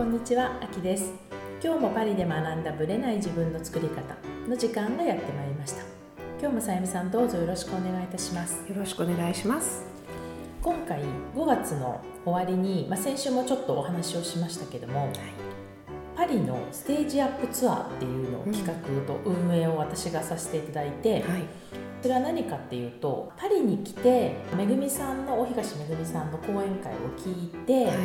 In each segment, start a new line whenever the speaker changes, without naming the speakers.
こんにちは、あきです。今日もパリで学んだブレない自分の作り方の時間がやってまいりました。今日もさゆみさんどうぞよろしくお願いいたします。
よろしくお願いします。
今回5月の終わりに、まあ、先週もちょっとお話をしましたけども、はい、パリのステージアップツアーっていうのを企画と運営を私がさせていただいて、はい、それは何かっていうとパリに来てめぐみさんの大東めぐみさんの講演会を聞いて、はい、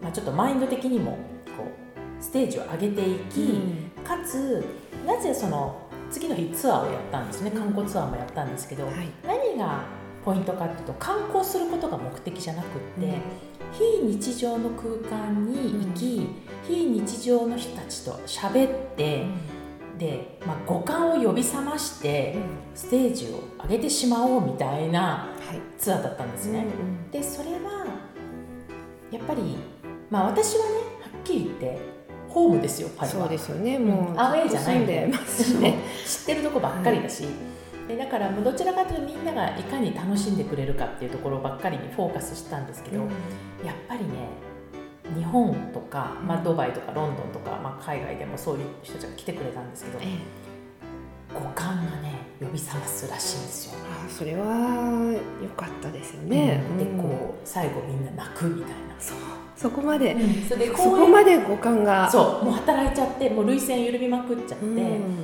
まあ、ちょっとマインド的にもこうステージを上げていき、うん、かつなぜその次の日ツアーをやったんですね。観光ツアーもやったんですけど、はい、何がポイントかっていうと観光することが目的じゃなくって、うん、非日常の空間に行き、うん、非日常の人たちと喋って、で、まあ、五感を呼び覚ましてステージを上げてしまおうみたいなツアーだったんですね。でそれはやっぱりまあ私はねはっきり言ってホームですよパリは。
そうですよね。も
う、アウェーじゃないんで。ね、知ってるとこばっかりだし、でだからどちらかというとみんながいかに楽しんでくれるかっていうところばっかりにフォーカスしたんですけど、うん、やっぱりね日本とか、まあ、ドバイとかロンドンとか、まあ、海外でもそういう人たちが来てくれたんですけど、ええ、五感がね呼び覚ますらしいんですよ。
あそれは良かったですよね。
うん、でこう最後みんな泣くみたいな。
そうそこまで、うん、それでそこまで五感が
そうもう働いちゃってもう涙腺緩みまくっちゃって、うん、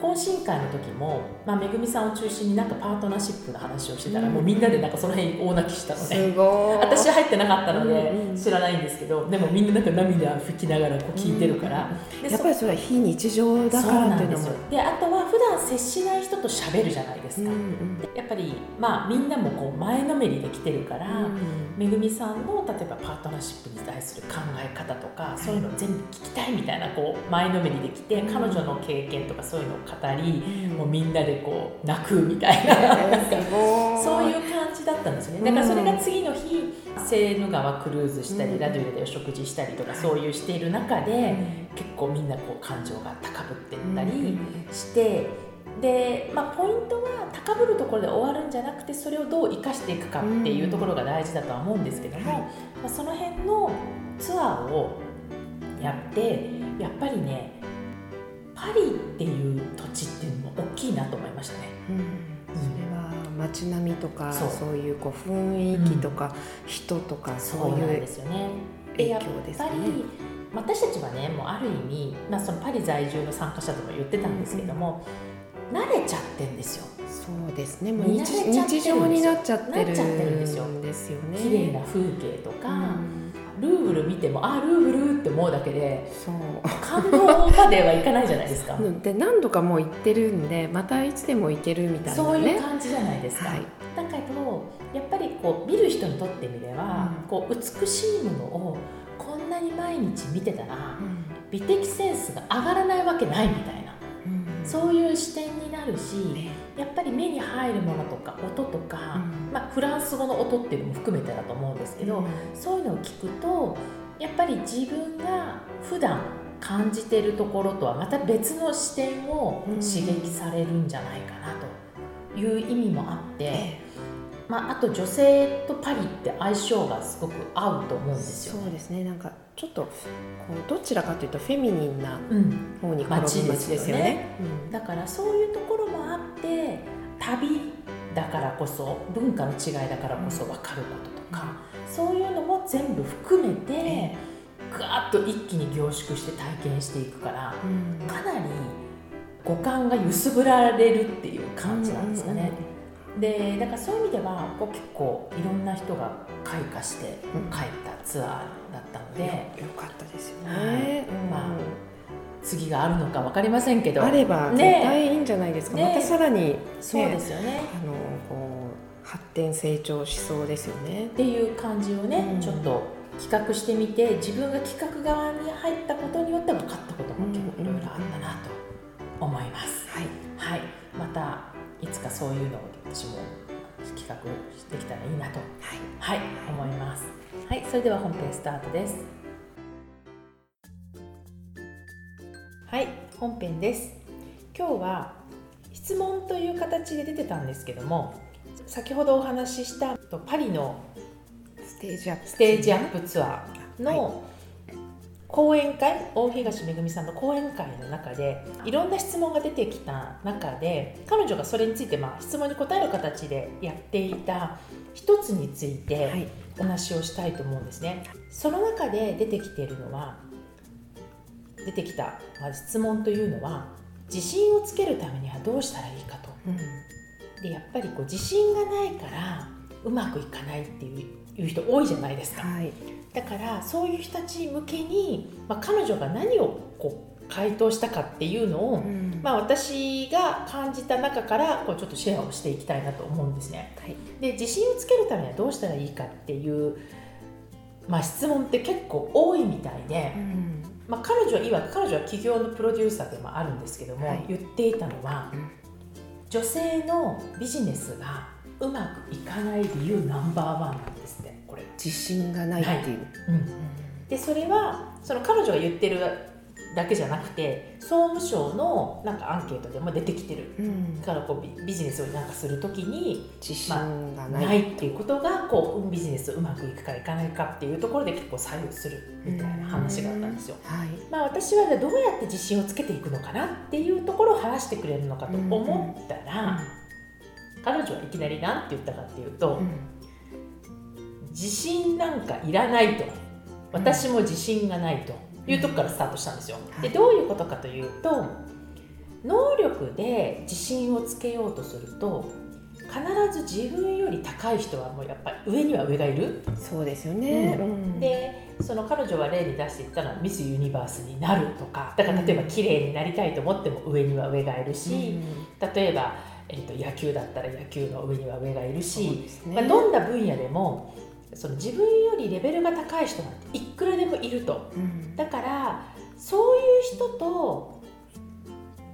懇親会の時も、まあ、めぐみさんを中心になんかパートナーシップの話をしてたら、うん、もうみんなでなんかその辺大泣きしたので、私入ってなかったので知らないんですけど、でもみんななんか涙拭きながらこう聞いてるから、
うん、やっぱりそれは非日常だからっていうのも。
であとは普段接しない人と喋るじゃないですか、うんうん、やっぱりまあみんなもこう前のめりで来てるから、うん、めぐみさんの例えばパートナーシップに対する考え方とか、そういうのを全部聞きたいみたいなこう前のめりで来て、彼女の経験とかそういうのを語り、もうみんなでこう泣くみたいな。そういう感じだったんですよね。だからそれが次の日セーヌ川クルーズしたり、ラデュエでお食事したりとかそういうしている中で、結構みんなこう感情が高ぶってったりして。で、まあ、ポイントは高ぶるところで終わるんじゃなくてそれをどう生かしていくかっていうところが大事だとは思うんですけども、まあ、その辺のツアーをやってやっぱりねパリっていう土地っていうのも大きいなと思いましたね。うん、
それは街並みとかそういうこう雰囲気とか、人とかそういうですよね。影響ですね。
私たちはねもうある意味、まあ、そのパリ在住の参加者とも言ってたんですけども、うん、慣れちゃってんですよ。
そうですね。もう日日常になっちゃってるんですよね。
綺麗な風景とか。うんルーブル見てもあルーブルって思うだけでそう。感動まではいかないじゃないですか。
で何度かもう行ってるんでまたいつでも行けるみたいな、ね、
そういう感じじゃないですか、はい、だけどやっぱりこう見る人にとってみれば、うん、こう美しいものをこんなに毎日見てたら、うん、美的センスが上がらないわけないみたいな、うん、そういう視点になるし、ねやっぱり目に入るものとか音とか、うん、まあ、フランス語の音っていうのも含めてだと思うんですけど、うん、そういうのを聞くとやっぱり自分が普段感じてるところとはまた別の視点を刺激されるんじゃないかなという意味もあって。まあ、あと女性とパリって相性がすごく合うと思うんですよ、
ね、そうですね。なんかちょっとこうどちらかというとフェミニンな方に
転びますですよね、うん、だからそういうところもあって旅だからこそ文化の違いだからこそ分かることとか、うん、そういうのも全部含めてガーッと一気に凝縮して体験していくから、うん、かなり五感が揺すぶられるっていう感じなんですかね。うんうんうんでだからそういう意味ではこう結構いろんな人が開花して帰ったツアーだったので、うん、よ
かったですよね、
はい、まあ次があるのか分かりませんけど
あれば絶対いいんじゃないですか、ね、またさらに、ね、
そうですよね。
あのこう発展成長しそうですよね。
っていう感じをね、うん、ちょっと企画してみて自分が企画側に入ったことによって分かったことも結構いろいろあったなと思います、はい、はい、またいつかそういうのを私も企画できたらいいなと、はい、はい、思います。はい、それでは本編スタートです。はい、本編です。今日は質問という形で出てたんですけども、先ほどお話ししたパリの
ステージアップ
ツアーの、はい、講演会大東めぐみさんの講演会の中でいろんな質問が出てきた中で彼女がそれについて、まあ、質問に答える形でやっていた一つについてお話をしたいと思うんですね。その中で出てきているのは出てきた、ま質問というのは自信をつけるためにはどうしたらいいかと。うん、でやっぱりこう自信がないからうまくいかないっていう人多いじゃないですか。はいだからそういう人たち向けに、まあ、彼女が何をこう回答したかっていうのを、うん、まあ、私が感じた中からこうちょっとシェアをしていきたいなと思うんですね。はい、で自信をつけるためにはどうしたらいいかっていう、まあ、質問って結構多いみたいで、うん、まあ、彼女はいわく彼女は企業のプロデューサーでもあるんですけども、はい、言っていたのは、うん、女性のビジネスがうまくいかない理由ナンバーワンなんですね。
自信がないっていう、はい。うん、
でそれはその彼女が言ってるだけじゃなくて総務省のなんかアンケートでも出てきてる、うん、からこうビジネスをなんかする時に
自信がない,、
ないっていうことがこうビジネスうまくいくかいかないかっていうところで結構左右するみたいな話があったんですよ。はい、まあ、私はどうやって自信をつけていくのかなっていうところを話してくれるのかと思ったら、彼女はいきなり何て言ったかっていうと。自信なんかいらないと。私も自信がないと。いうとこからスタートしたんですよ。でどういうことかというと能力で自信をつけようとすると必ず自分より高い人はもうやっぱり上には上がいる。
そうですよね、
うん、でその彼女は例に出していったのはミス・ユニバースになるとか。だから例えば綺麗になりたいと思っても上には上がいるし、うん、例えば、えーと、野球だったら野球の上には上がいるし、ね、まあ、どんな分野でもその自分よりレベルが高い人なんていくらでもいると、うん、だからそういう人と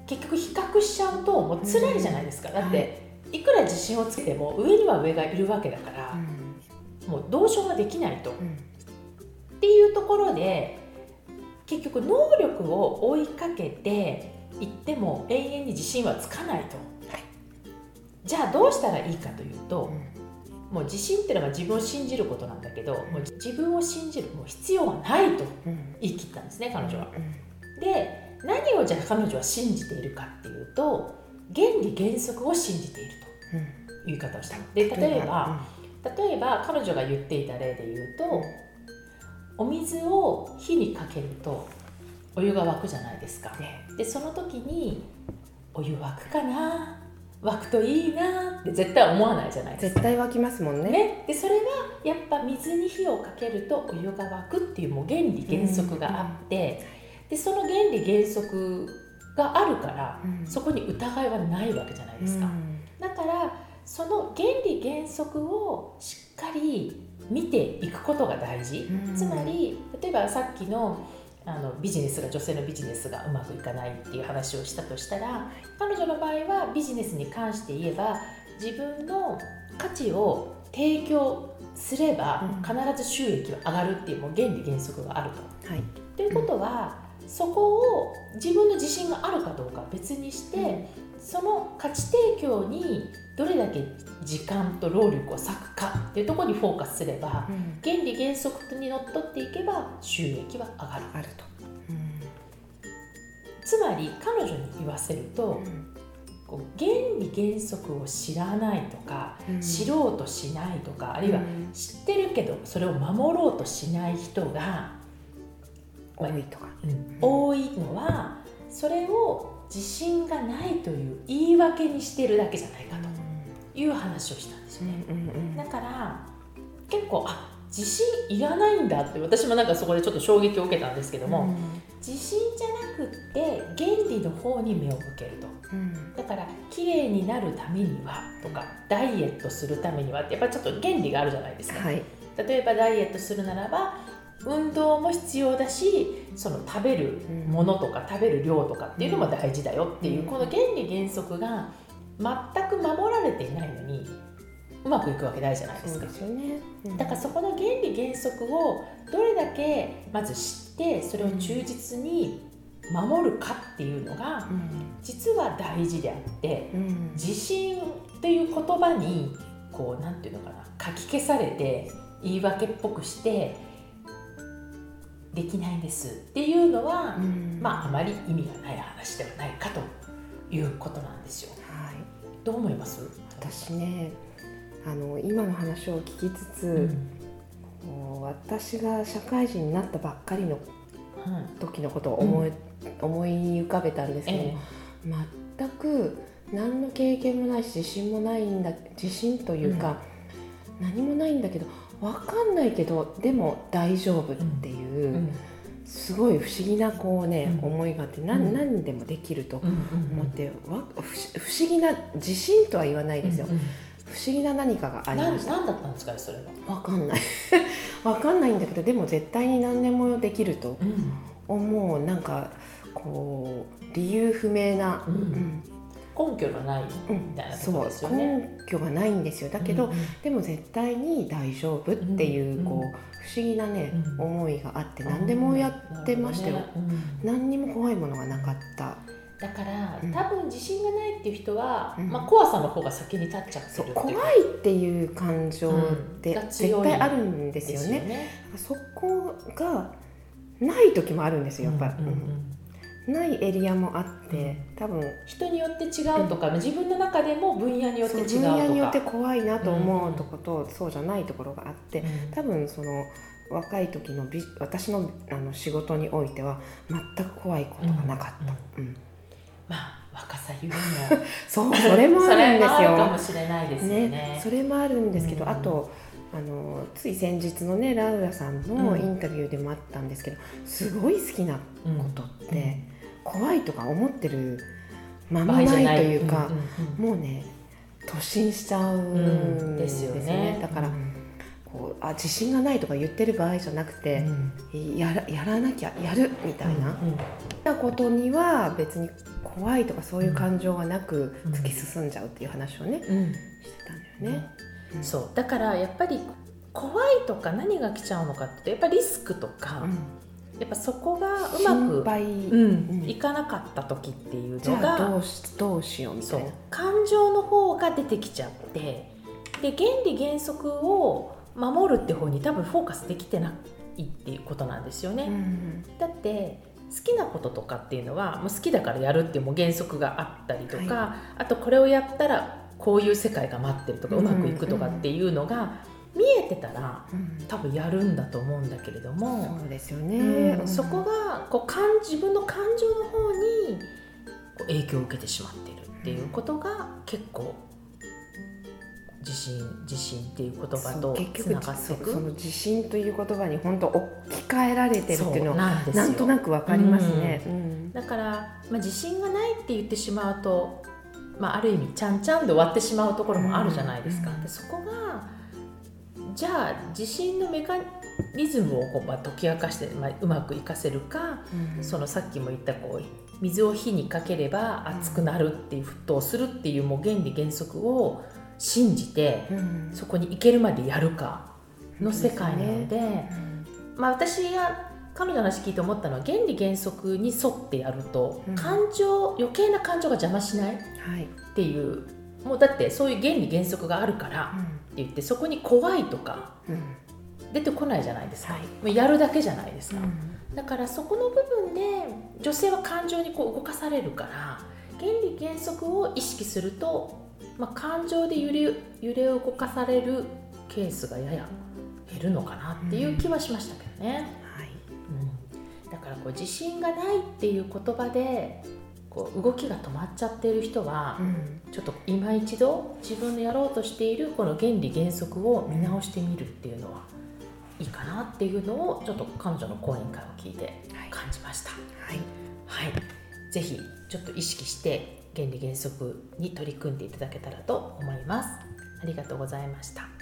結局比較しちゃうともう辛いじゃないですか、うん、だって、い、くら自信をつけても上には上がいるわけだから、うん、もうどうしようができないと、っていうところで結局能力を追いかけていっても永遠に自信はつかないと、はい、じゃあどうしたらいいかというと、もう自信っていうのは自分を信じることなんだけど、もう自分を信じるもう必要はないと言い切ったんですね、彼女は。で何をじゃあ彼女は信じているかっていうと原理原則を信じているという言い方をしたで例えば、例えば彼女が言っていた例で言うとお水を火にかけるとお湯が沸くじゃないですか。でその時にお湯沸くかな？湧くといいなって絶対思わないじゃないです
か。絶対湧きますもんね。
ね。でそれはやっぱ水に火をかけるとお湯が沸くっていうもう原理原則があって、うん、でその原理原則があるから、うん、そこに疑いはないわけじゃないですか、うん、だからその原理原則をしっかり見ていくことが大事、つまり例えばさっきのあのビジネスが女性のビジネスがうまくいかないっていう話をしたとしたら彼女の場合はビジネスに関して言えば自分の価値を提供すれば必ず収益は上がるっていうもう原理原則があると。はい、ということは、うん、そこを自分の自信があるかどうかは別にして、うん、その価値提供にどれだけ時間と労力を割くかっていうところにフォーカスすれば、うん、原理原則にのっとっていけば収益は上がる。あると。うん、つまり彼女に言わせると、うん、こう原理原則を知らないとか、知ろうとしないとかあるいは知ってるけどそれを守ろうとしない人が
多いとか、
多いのはそれを自信がないという言い訳にしてるだけじゃないかと。いう話をしたんですよね、だから結構あ自信いらないんだって私もなんかそこでちょっと衝撃を受けたんですけども、うん、自信じゃなくって原理の方に目を向けると、うん、だから綺麗になるためにはとかダイエットするためにはってやっぱりちょっと原理があるじゃないですか、はい、例えばダイエットするならば運動も必要だしその食べるものとか食べる量とかっていうのも大事だよっていう、この原理原則が全く守られていないのにうまくいくわけないじゃないですか。すね。うん、だからそこの原理原則をどれだけまず知ってそれを忠実に守るかっていうのが、実は大事であって、うん、自信っていう言葉にこうなんていうのかな書き消されて言い訳っぽくしてできないんですっていうのは、うん、まああまり意味がない話ではないかということなんですよ。はい、どう思います？
私ねあの今の話を聞きつつ、うん、私が社会人になったばっかりの時のことを思いうん、思い浮かべたんですけど、ええ、全く何の経験もないし自信もないんだ自信というか、うん、何もないんだけど分かんないけどでも大丈夫っていう。すごい不思議なこうね、うん、思いがあって何,、何でもできると思って、わ不思議な自信とは言わないですよ、うんうん、不思議な何かがありました。
何だったんですかそれ
は。分かんない。分かんないんだけどでも絶対に何でもできると思う、うん、なんかこう理由不明な、うん、
根拠がないみたいなとですよね、
根拠がないんですよ。だけど、うんうん、でも絶対に大丈夫っていう、こう不思議なね、思いがあって何でもやってましたよ、ね、何にも怖いものがなかった。
だから、うん、多分自信がないっていう人は、うん、まあ、怖さの方が先に立っちゃってる
怖いっていう感情って絶対あるんですよね。よねそこがない時もあるんですよやっぱり。うん。うんないエリアもあって多分
人によって違うとか、うん、自分の中でも分野によって違うとか。
分野によって怖いなと思うとこと、うん、そうじゃないところがあって、うん、多分その若い時の私のあの仕事においては全く怖いことがなかった。うん。
まあ若さゆえ
の。そうそれもあるんですよ。
かもしれないですね、ね、
それもあるんですけど、うん、あとあのつい先日のねラウラさんのインタビューでもあったんですけど、すごい好きなことって、怖いとか思ってるままない。というか、もうね突進しちゃうんですよね。だから、こうあ自信がないとか言ってる場合じゃなくて、うん、やらやらなきゃやるみたいな、うん、ことには別に怖いとかそういう感情がなく突き進んじゃうっていう話をね、うん、してたんだよね。
そう。だからやっぱり怖いとか何が来ちゃうのかってやっぱりリスクとか、やっぱそこがうまく、うん、いかなかった時っていうのが
どうしどうしようみたいな。
感情の方が出てきちゃってで原理原則を守るって方に多分フォーカスできてないっていうことなんですよね。うん、だって好きなこととかっていうのはもう好きだからやるっていうもう原則があったりとか、はい、あとこれをやったらこういう世界が待ってるとか、うまくいくとかっていうのが見えてたら、多分やるんだと思うんだけれども、
そうですよね、
うん、そこがこう自分の感情の方にこう影響を受けてしまってるっていうことが結構自信自信っていう言葉とつながっていく。
その自信という言葉に本当置き換えられてるっていうのはなんとなくわかりますね、
うん。うん、だから、まあ、自信がないって言ってしまうと、まあ、ある意味ちゃんちゃんで終わってしまうところもあるじゃないですか、でそこがじゃあ自信のメカニズムをこう、まあ、解き明かして、まあ、うまくいかせるか、そのさっきも言ったこう水を火にかければ熱くなるっていう沸騰するっていうもう原理原則を信じて、うん、そこに行けるまでやるかの世界なので、ねうん、まあ、私が彼女の話聞いて思ったのは原理原則に沿ってやると、うん、感情余計な感情が邪魔しないっていう、はい、もうだってそういう原理原則があるからって言って、そこに怖いとか出てこないじゃないですか、はい、もうやるだけじゃないですか、だからそこの部分で女性は感情にこう動かされるから原理原則を意識するとまあ、感情で揺れ揺れを動かされるケースがやや減るのかなっていう気はしましたけどね。はい。うん、だからこう自信がないっていう言葉でこう動きが止まっちゃっている人は、うん、ちょっと今一度自分のやろうとしているこの原理原則を見直してみるっていうのはいいかなっていうのをちょっと彼女の講演会を聞いて感じました。はい、はい、ぜひちょっと意識して原理原則に取り組んでいただけたらと思います。ありがとうございました